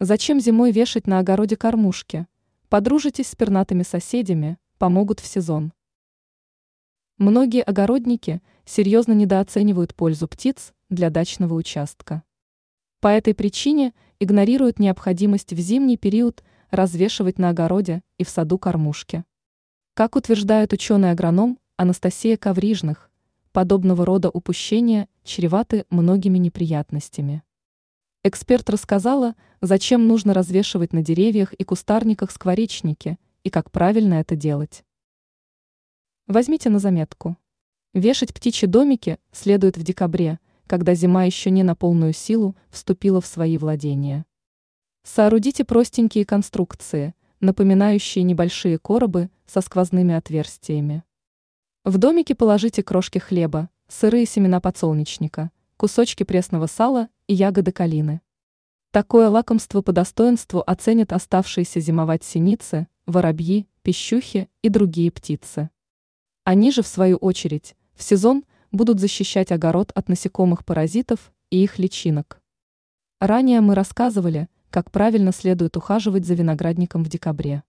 Зачем зимой вешать на огороде кормушки? Подружитесь с пернатыми соседями, помогут в сезон. Многие огородники серьезно недооценивают пользу птиц для дачного участка. По этой причине игнорируют необходимость в зимний период развешивать на огороде и в саду кормушки. Как утверждает ученый-агроном Анастасия Коврижных, подобного рода упущения чреваты многими неприятностями. Эксперт рассказала, зачем нужно развешивать на деревьях и кустарниках скворечники и как правильно это делать. Возьмите на заметку. Вешать птичьи домики следует в декабре, когда зима еще не на полную силу вступила в свои владения. Соорудите простенькие конструкции, напоминающие небольшие коробы со сквозными отверстиями. В домике положите крошки хлеба, сырые семена подсолнечника, кусочки пресного сала и ягоды калины. Такое лакомство по достоинству оценят оставшиеся зимовать синицы, воробьи, пищухи и другие птицы. Они же, в свою очередь, в сезон будут защищать огород от насекомых-паразитов и их личинок. Ранее мы рассказывали, как правильно следует ухаживать за виноградником в декабре.